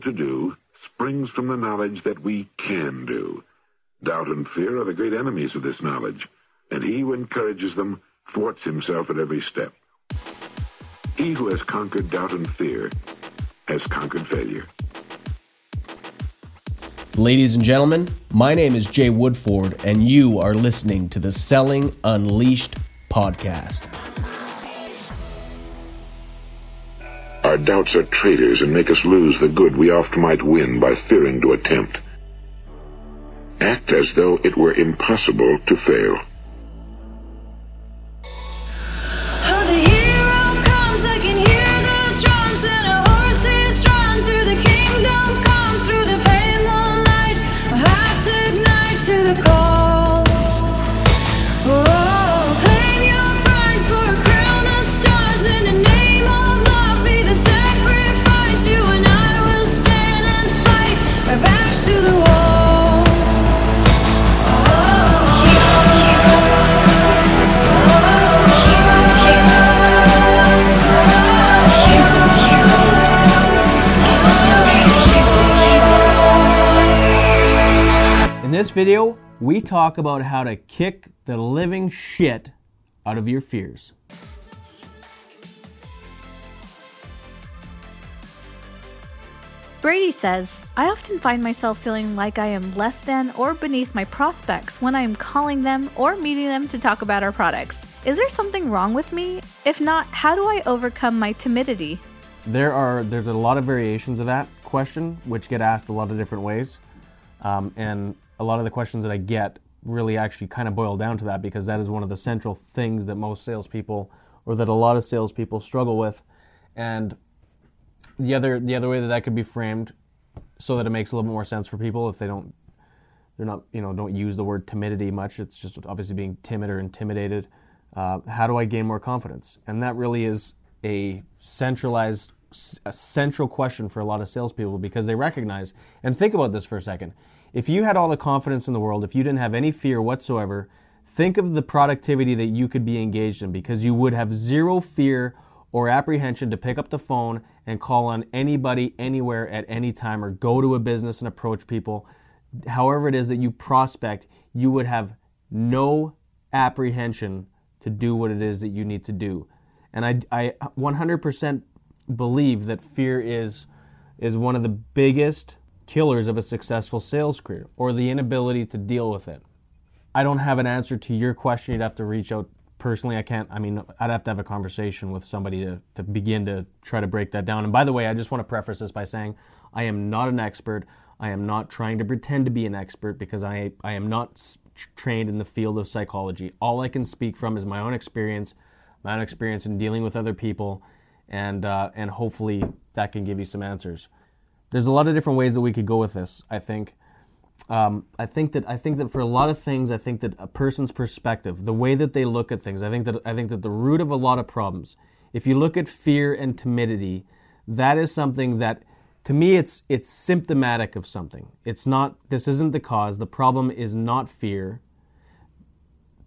to do springs from the knowledge that we can do. Doubt and fear are the great enemies of this knowledge, and he who encourages them thwarts himself at every step. He who has conquered doubt and fear has conquered failure. Ladies and gentlemen, my name is Jay Woodford, and you are listening to the Selling Unleashed podcast. Our doubts are traitors and make us lose the good we oft might win by fearing to attempt. Act as though it were impossible to fail. Video, we talk about how to kick the living shit out of your fears. Brady says, I often find myself feeling like I am less than or beneath my prospects when I am calling them or meeting them to talk about our products. Is there something wrong with me? If not, how do I overcome my timidity? There are there's a lot of variations of that question, which get asked a lot of different ways, um, and a lot of the questions that I get really actually kind of boil down to that because that is one of the central things that most salespeople or that a lot of salespeople struggle with, and the other the other way that that could be framed so that it makes a little bit more sense for people if they don't they're not you know don't use the word timidity much it's just obviously being timid or intimidated uh, how do i gain more confidence? And that really is a centralized a central question for a lot of salespeople because they recognize and think about this for a second if you had all the confidence in the world if you didn't have any fear whatsoever think of the productivity that you could be engaged in because you would have zero fear or apprehension to pick up the phone and call on anybody anywhere at any time or go to a business and approach people. However it is that you prospect you would have no apprehension to do what it is that you need to do. And i, I 100% believe that fear is is one of the biggest killers of a successful sales career or the inability to deal with it I don't have an answer to your question. You'd have to reach out personally. I can't. I mean, I'd have to have a conversation with somebody to, to begin to try to break that down. And by the way, I just want to preface this by saying I am not an expert. I am not trying to pretend to be an expert because I, I am not trained in the field of psychology. All I can speak from is my own experience, my own experience in dealing with other people, and, uh, and hopefully that can give you some answers. There's a lot of different ways that we could go with this, I think. Um, I think that I think that for a lot of things, I think that a person's perspective, the way that they look at things, I think that I think that the root of a lot of problems, if you look at fear and timidity, that is something that, to me, it's it's symptomatic of something. It's not. This isn't the cause. The problem is not fear.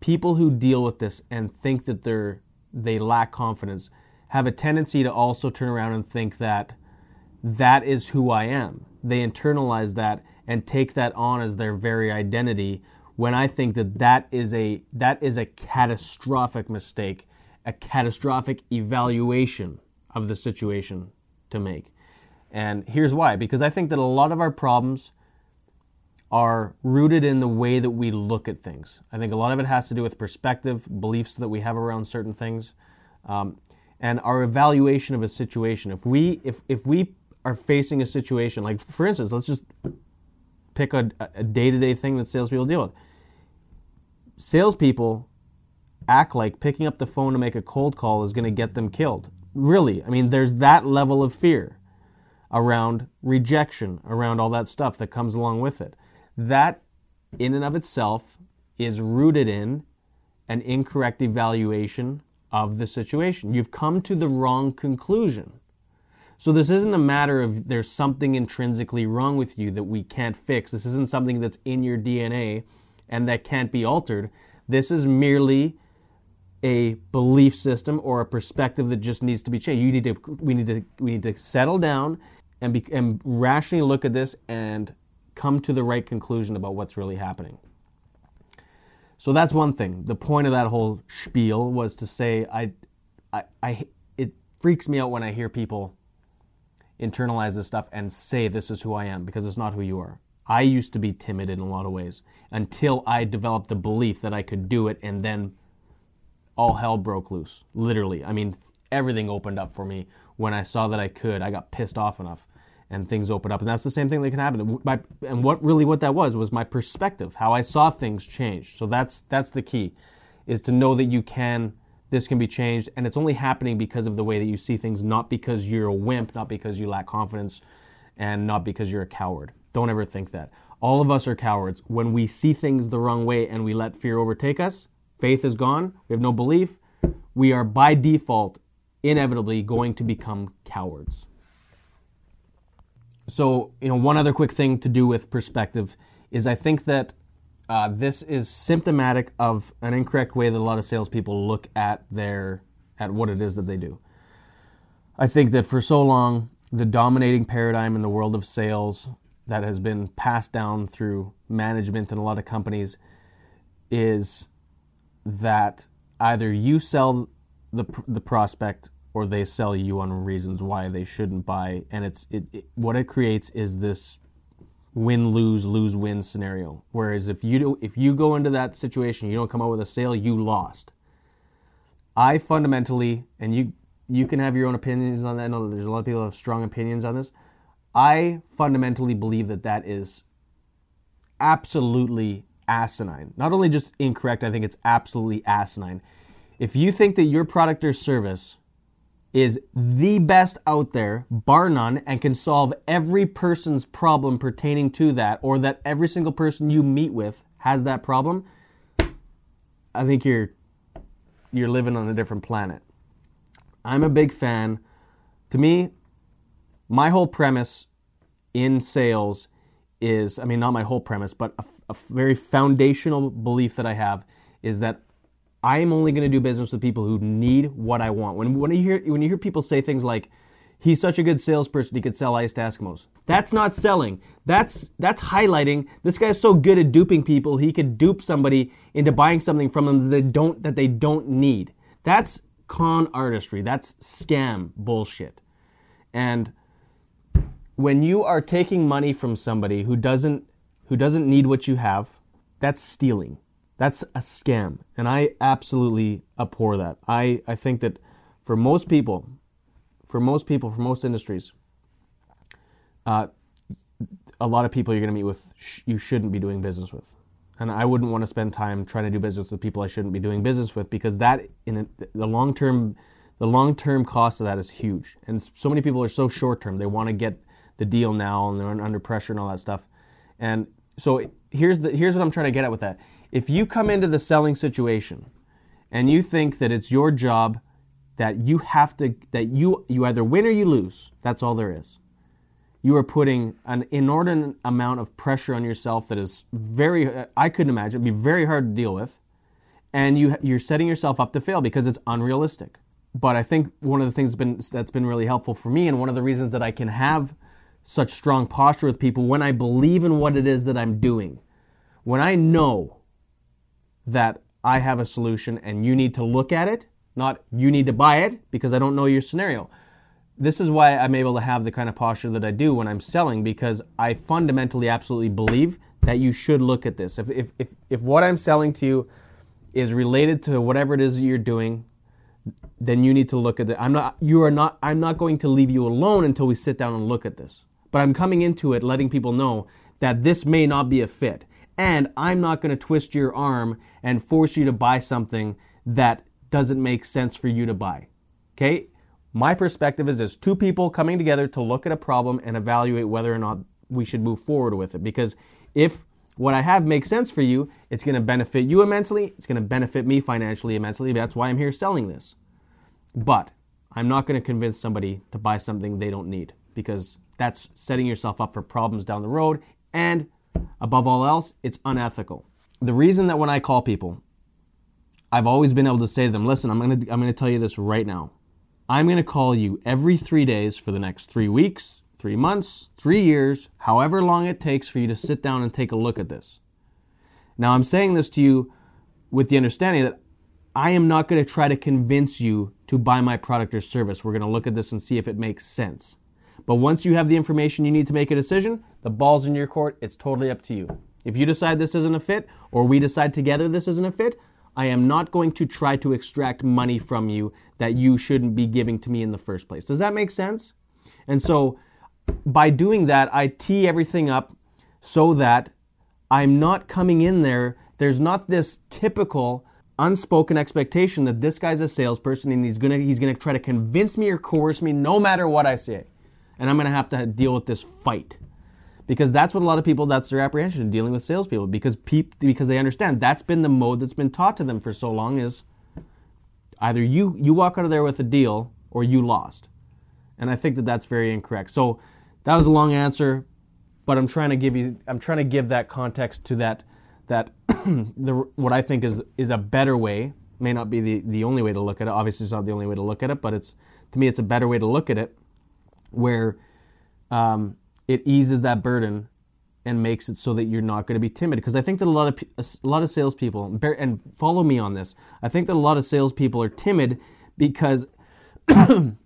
People who deal with this and think that they're they lack confidence have a tendency to also turn around and think that that is who I am. They internalize that and take that on as their very identity when I think that that is a that is a catastrophic mistake, a catastrophic evaluation of the situation to make. And here's why because I think that a lot of our problems are rooted in the way that we look at things. I think a lot of it has to do with perspective, beliefs that we have around certain things, um, and our evaluation of a situation. If we if if we are facing a situation like, for instance, let's just pick a, a day-to-day thing that salespeople deal with. Salespeople act like picking up the phone to make a cold call is going to get them killed. Really, I mean, there's that level of fear around rejection, around all that stuff that comes along with it. That, in and of itself, is rooted in an incorrect evaluation of the situation. You've come to the wrong conclusion. So this isn't a matter of there's something intrinsically wrong with you that we can't fix. This isn't something that's in your DNA and that can't be altered. This is merely a belief system or a perspective that just needs to be changed. You need to we need to we need to settle down and, be, and rationally look at this and come to the right conclusion about what's really happening. So that's one thing. The point of that whole spiel was to say I, I, I it freaks me out when I hear people internalize this stuff and say this is who I am because it's not who you are. I used to be timid in a lot of ways until I developed the belief that I could do it and then all hell broke loose. Literally. I mean, everything opened up for me when I saw that I could. I got pissed off enough and things opened up. And that's the same thing that can happen. My, and what really what that was was my perspective, how I saw things change. So that's that's the key is to know that you can this can be changed and it's only happening because of the way that you see things, not because you're a wimp, not because you lack confidence and not because you're a coward. Don't ever think that. All of us are cowards. When we see things the wrong way and we let fear overtake us, faith is gone, we have no belief, we are by default inevitably going to become cowards. So, you know, one other quick thing to do with perspective is I think that uh, this is symptomatic of an incorrect way that a lot of salespeople look at their at what it is that they do. I think that for so long, the dominating paradigm in the world of sales that has been passed down through management in a lot of companies is that either you sell the the prospect or they sell you on reasons why they shouldn't buy and it's it, it what it creates is this win lose lose win scenario. Whereas if you do, if you go into that situation you don't come out with a sale you lost. I fundamentally and you you can have your own opinions on that. I know that there's a lot of people have strong opinions on this. I fundamentally believe that that is absolutely asinine. Not only just incorrect i think it's absolutely asinine. If you think that your product or service is the best out there, bar none, and can solve every person's problem pertaining to that, or that every single person you meet with has that problem, I think you're you're living on a different planet. I'm a big fan. To me, my whole premise in sales is I mean, not my whole premise, but a, a very foundational belief that I have is that I am only going to do business with people who need what I want. When, when, you hear, when you hear people say things like, he's such a good salesperson, he could sell ice to Eskimos. That's not selling. That's, that's highlighting this guy's so good at duping people, he could dupe somebody into buying something from them that they don't, that they don't need. That's con artistry. That's scam bullshit. And when you are taking money from somebody who doesn't, who doesn't need what you have, that's stealing. That's a scam. And I absolutely abhor that. I, I think that for most people, for most people, for most industries, uh, a lot of people you're going to meet with sh- you shouldn't be doing business with. And I wouldn't want to spend time trying to do business with people I shouldn't be doing business with because that in a, the long term the long term cost of that is huge. And so many people are so short term. They want to get the deal now and they're under pressure and all that stuff. And so here's the here's what I'm trying to get at with that if you come into the selling situation and you think that it's your job that you have to that you you either win or you lose that's all there is. You are putting an inordinate amount of pressure on yourself that is very i couldn't imagine be very hard to deal with. And you you're setting yourself up to fail because it's unrealistic. But i think one of the things that's been that's been really helpful for me and one of the reasons that i can have such strong posture with people when i believe in what it is that i'm doing. When i know that I have a solution and you need to look at it, not you need to buy it because I don't know your scenario. This is why I'm able to have the kind of posture that I do when I'm selling because I fundamentally absolutely believe that you should look at this. If, if, if, if what I'm selling to you is related to whatever it is that you're doing, then you need to look at it. I'm not you are not I'm not going to leave you alone until we sit down and look at this. But I'm coming into it letting people know that this may not be a fit. And I'm not going to twist your arm and force you to buy something that doesn't make sense for you to buy. Okay? My perspective is there's two people coming together to look at a problem and evaluate whether or not we should move forward with it. Because if what I have makes sense for you, it's going to benefit you immensely, it's going to benefit me financially immensely. That's why I'm here selling this. But I'm not going to convince somebody to buy something they don't need because that's setting yourself up for problems down the road and Above all else, it's unethical. The reason that when I call people, I've always been able to say to them, listen, I'm going to, I'm going to tell you this right now. I'm going to call you every three days for the next three weeks, three months, three years, however long it takes for you to sit down and take a look at this. Now, I'm saying this to you with the understanding that I am not going to try to convince you to buy my product or service. We're going to look at this and see if it makes sense. But once you have the information you need to make a decision, the ball's in your court. It's totally up to you. If you decide this isn't a fit, or we decide together this isn't a fit, I am not going to try to extract money from you that you shouldn't be giving to me in the first place. Does that make sense? And so by doing that, I tee everything up so that I'm not coming in there. There's not this typical unspoken expectation that this guy's a salesperson and he's gonna he's gonna try to convince me or coerce me no matter what I say, and I'm gonna have to deal with this fight. Because that's what a lot of people that's their apprehension dealing with salespeople. Because peop, because they understand that's been the mode that's been taught to them for so long is either you you walk out of there with a deal or you lost, and I think that that's very incorrect. So that was a long answer, but I'm trying to give you I'm trying to give that context to that that the, what I think is is a better way. May not be the, the only way to look at it. Obviously, it's not the only way to look at it, but it's to me it's a better way to look at it, where um, it eases that burden and makes it so that you're not going to be timid. Because I think that a lot of a lot of salespeople and follow me on this. I think that a lot of salespeople are timid because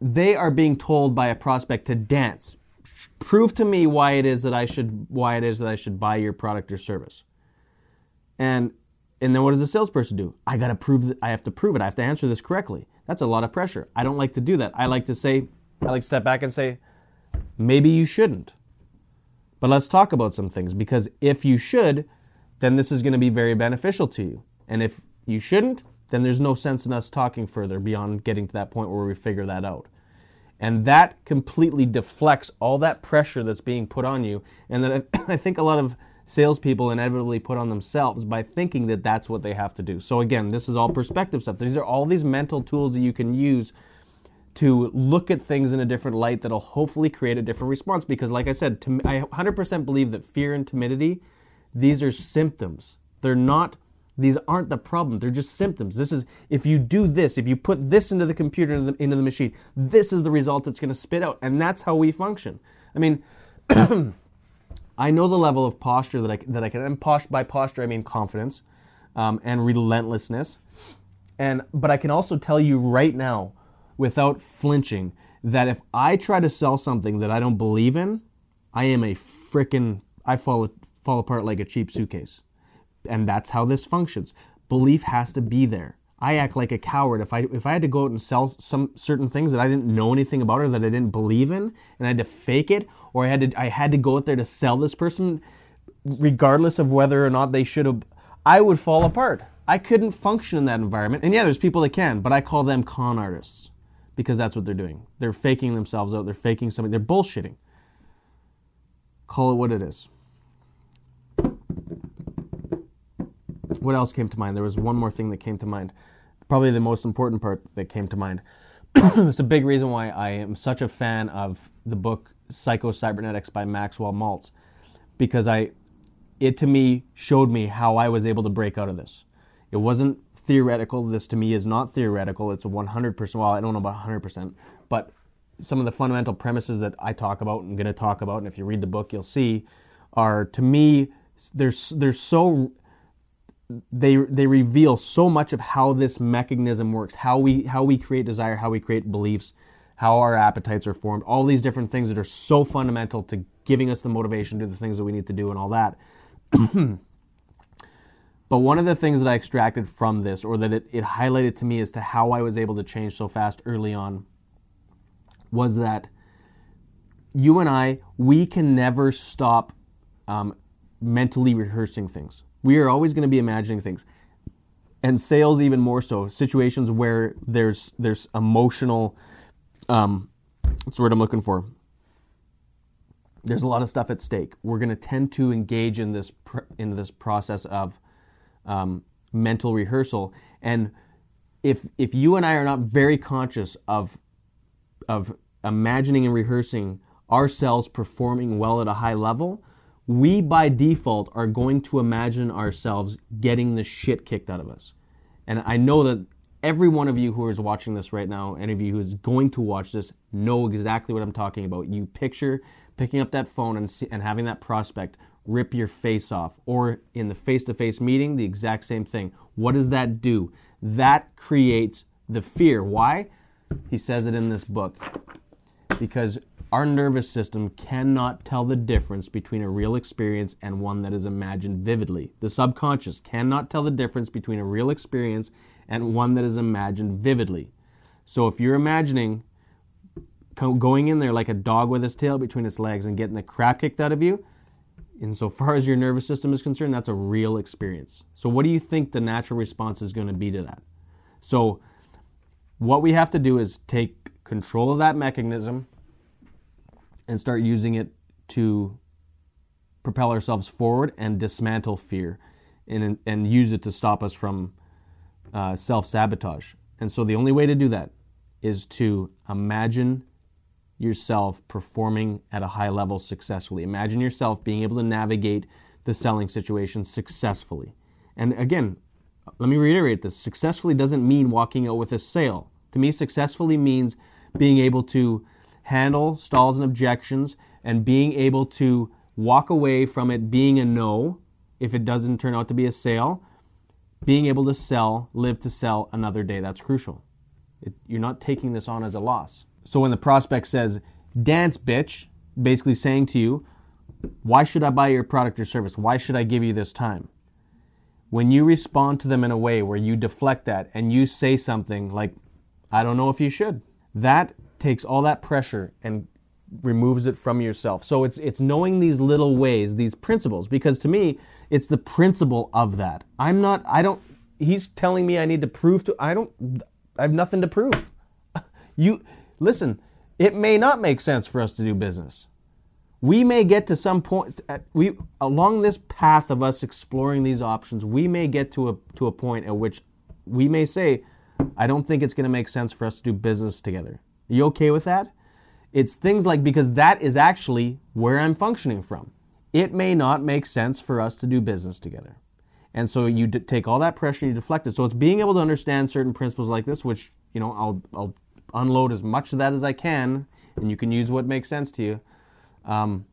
they are being told by a prospect to dance. Prove to me why it is that I should why it is that I should buy your product or service. And and then what does the salesperson do? I got to prove that I have to prove it. I have to answer this correctly. That's a lot of pressure. I don't like to do that. I like to say I like step back and say maybe you shouldn't. But let's talk about some things because if you should, then this is going to be very beneficial to you. And if you shouldn't, then there's no sense in us talking further beyond getting to that point where we figure that out. And that completely deflects all that pressure that's being put on you. And that I think a lot of salespeople inevitably put on themselves by thinking that that's what they have to do. So, again, this is all perspective stuff. These are all these mental tools that you can use to look at things in a different light that'll hopefully create a different response. Because, like I said, I 100% believe that fear and timidity, these are symptoms. They're not, these aren't the problem. They're just symptoms. This is, if you do this, if you put this into the computer, into the, into the machine, this is the result it's going to spit out. And that's how we function. I mean, I know the level of posture that I, that I can, and by posture I mean confidence um, and relentlessness. And, but I can also tell you right now, without flinching that if I try to sell something that I don't believe in, I am a frickin' I fall fall apart like a cheap suitcase. And that's how this functions. Belief has to be there. I act like a coward if I if I had to go out and sell some certain things that I didn't know anything about or that I didn't believe in and I had to fake it or I had to I had to go out there to sell this person regardless of whether or not they should have I would fall apart. I couldn't function in that environment. And yeah, there's people that can, but I call them con artists because that's what they're doing. They're faking themselves out. They're faking something. They're bullshitting. Call it what it is. What else came to mind? There was one more thing that came to mind. Probably the most important part that came to mind. it's a big reason why I am such a fan of the book Psycho Cybernetics by Maxwell Maltz because I it to me showed me how I was able to break out of this. It wasn't theoretical. This to me is not theoretical. It's a 100%. Well, I don't know about 100%, but some of the fundamental premises that I talk about and going to talk about, and if you read the book, you'll see, are to me they're they're so they they reveal so much of how this mechanism works, how we how we create desire, how we create beliefs, how our appetites are formed, all these different things that are so fundamental to giving us the motivation to do the things that we need to do and all that. But one of the things that I extracted from this, or that it, it highlighted to me as to how I was able to change so fast early on, was that you and I, we can never stop um, mentally rehearsing things. We are always going to be imagining things. And sales, even more so, situations where there's there's emotional, um, what's the word I'm looking for? There's a lot of stuff at stake. We're going to tend to engage in this pr- in this process of um, mental rehearsal. And if if you and I are not very conscious of of imagining and rehearsing ourselves performing well at a high level, we by default are going to imagine ourselves getting the shit kicked out of us. And I know that every one of you who is watching this right now, any of you who is going to watch this, know exactly what I'm talking about. You picture picking up that phone and, see, and having that prospect rip your face off, or in the face to face meeting, the exact same thing. What does that do? That creates the fear. Why? He says it in this book. Because our nervous system cannot tell the difference between a real experience and one that is imagined vividly. The subconscious cannot tell the difference between a real experience and one that is imagined vividly. So if you're imagining going in there like a dog with his tail between its legs and getting the crap kicked out of you, insofar as your nervous system is concerned, that's a real experience. So what do you think the natural response is going to be to that? So what we have to do is take control of that mechanism and start using it to propel ourselves forward and dismantle fear and, and use it to stop us from uh, self sabotage. And so the only way to do that is to imagine yourself performing at a high level successfully. Imagine yourself being able to navigate the selling situation successfully. And again, let me reiterate this successfully doesn't mean walking out with a sale. To me, successfully means being able to handle stalls and objections and being able to walk away from it being a no if it doesn't turn out to be a sale. Being able to sell, live to sell another day. That's crucial. It, you're not taking this on as a loss. So when the prospect says, dance, bitch, basically saying to you, why should I buy your product or service? Why should I give you this time? When you respond to them in a way where you deflect that and you say something like, I don't know if you should, that takes all that pressure and removes it from yourself. So it's it's knowing these little ways, these principles because to me it's the principle of that. I'm not I don't he's telling me I need to prove to I don't I have nothing to prove. You listen, it may not make sense for us to do business. We may get to some point we along this path of us exploring these options, we may get to a to a point at which we may say I don't think it's going to make sense for us to do business together. Are you okay with that? It's things like because that is actually where I'm functioning from. It may not make sense for us to do business together. And so you d- take all that pressure you deflect it. So it's being able to understand certain principles like this, which, you know, I'll, I'll unload as much of that as I can, and you can use what makes sense to you, um,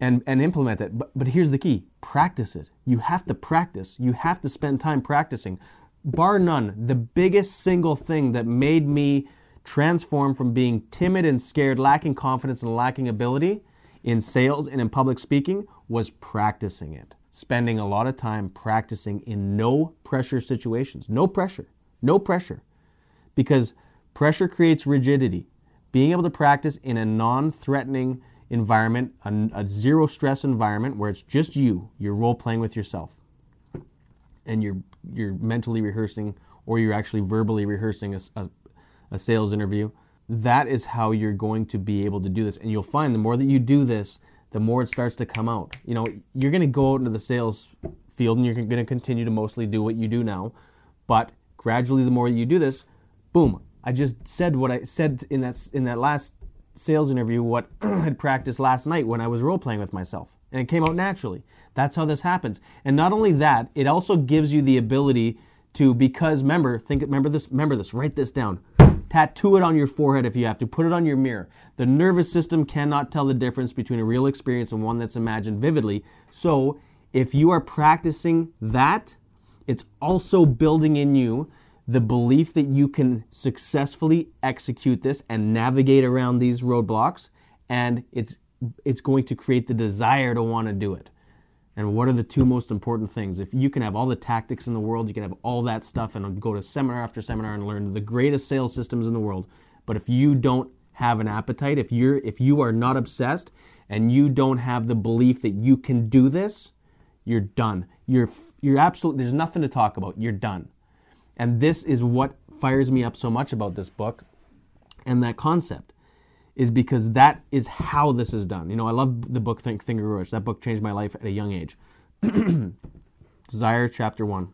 and, and implement it. But, but here's the key practice it. You have to practice. You have to spend time practicing. Bar none, the biggest single thing that made me transform from being timid and scared, lacking confidence, and lacking ability in sales and in public speaking was practicing it. Spending a lot of time practicing in no pressure situations. No pressure. No pressure. Because pressure creates rigidity. Being able to practice in a non threatening environment, a, a, zero stress environment where it's just you, you're role playing with yourself. And you're, you're mentally rehearsing or you're actually verbally rehearsing a, a, a sales interview. That is how you're going to be able to do this. And you'll find the more that you do this, the more it starts to come out. You know, you're going to go out into the sales field and you're going to continue to mostly do what you do now. But gradually, the more you do this, boom, I just said what I said in that, in that last sales interview, what I had practiced last night when I was role playing with myself. And it came out naturally. That's how this happens. And not only that, it also gives you the ability to, because remember, think, remember this, remember this, write this down Tattoo it on your forehead if you have to. Put it on your mirror. The nervous system cannot tell the difference between a real experience and one that's imagined vividly. So, if you are practicing that, it's also building in you the belief that you can successfully execute this and navigate around these roadblocks and it's it's going to create the desire to want to do it. And what are the two most important things? If you can have all the tactics in the world, you can have all that stuff and go to seminar after seminar and learn the greatest sales systems in the world. But if you don't have an appetite, if you're if you are not obsessed and you don't have the belief that you can do this, you're done. You're you're absolutely there's nothing to talk about. You're done. And this is what fires me up so much about this book and that concept is because that is how this is done. You know, I love the book Think, and Rich. That book changed my life at a young age. Desire, chapter one.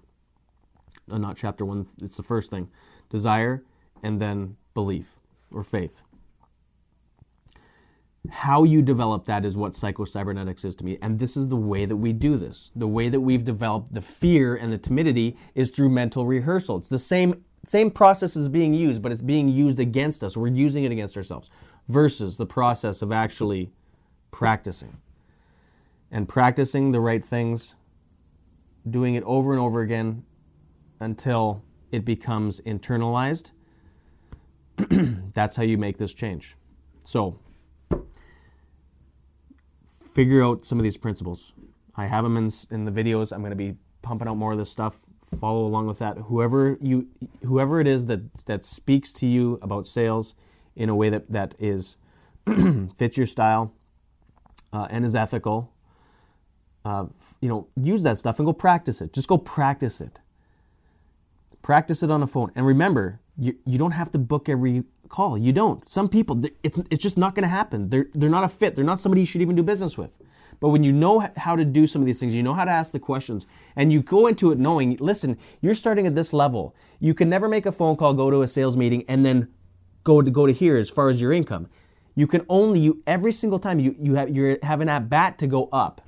Uh, not chapter one, it's the first thing. Desire and then belief or faith. How you develop that is what psycho-cybernetics is to me. And this is the way that we do this. The way that we've developed the fear and the timidity is through mental rehearsal. It's the same same process is being used but it's being used against us. We're using it against ourselves versus the process of actually practicing. And practicing the right things doing it over and over again until it becomes internalized that's how you make this change. So figure out some of these principles. I have them in, in the videos. I'm going to be pumping out more of this stuff. Follow along with that. Whoever you, whoever it is that that speaks to you about sales in a way that that is fits your style uh, and is ethical. Uh, you know, use that stuff and go practice it. Just go practice it. Practice it on the phone. And remember, you, you don't have to book every call. You don't. Some people, it's, it's just not going to happen. They're, they're not a fit. They're not somebody you should even do business with. But when you know how to do some of these things, you know how to ask the questions, and you go into it knowing, listen, you're starting at this level. You can never make a phone call, go to a sales meeting, and then go to go to here as far as your income. You can only you every single time you, you have you're having at bat to go up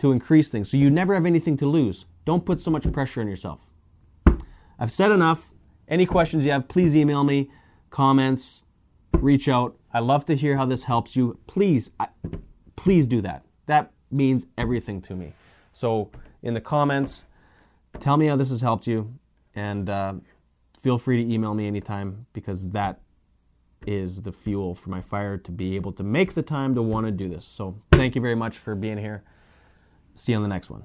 to increase things. So you never have anything to lose. Don't put so much pressure on yourself. I've said enough. Any questions you have, please email me comments, reach out. I love to hear how this helps you. Please, I, please do that. That means everything to me. So in the comments, tell me how this has helped you, and uh, feel free to email me anytime because that is the fuel for my fire to be able to make the time to want to do this. So thank you very much for being here. See you on the next one.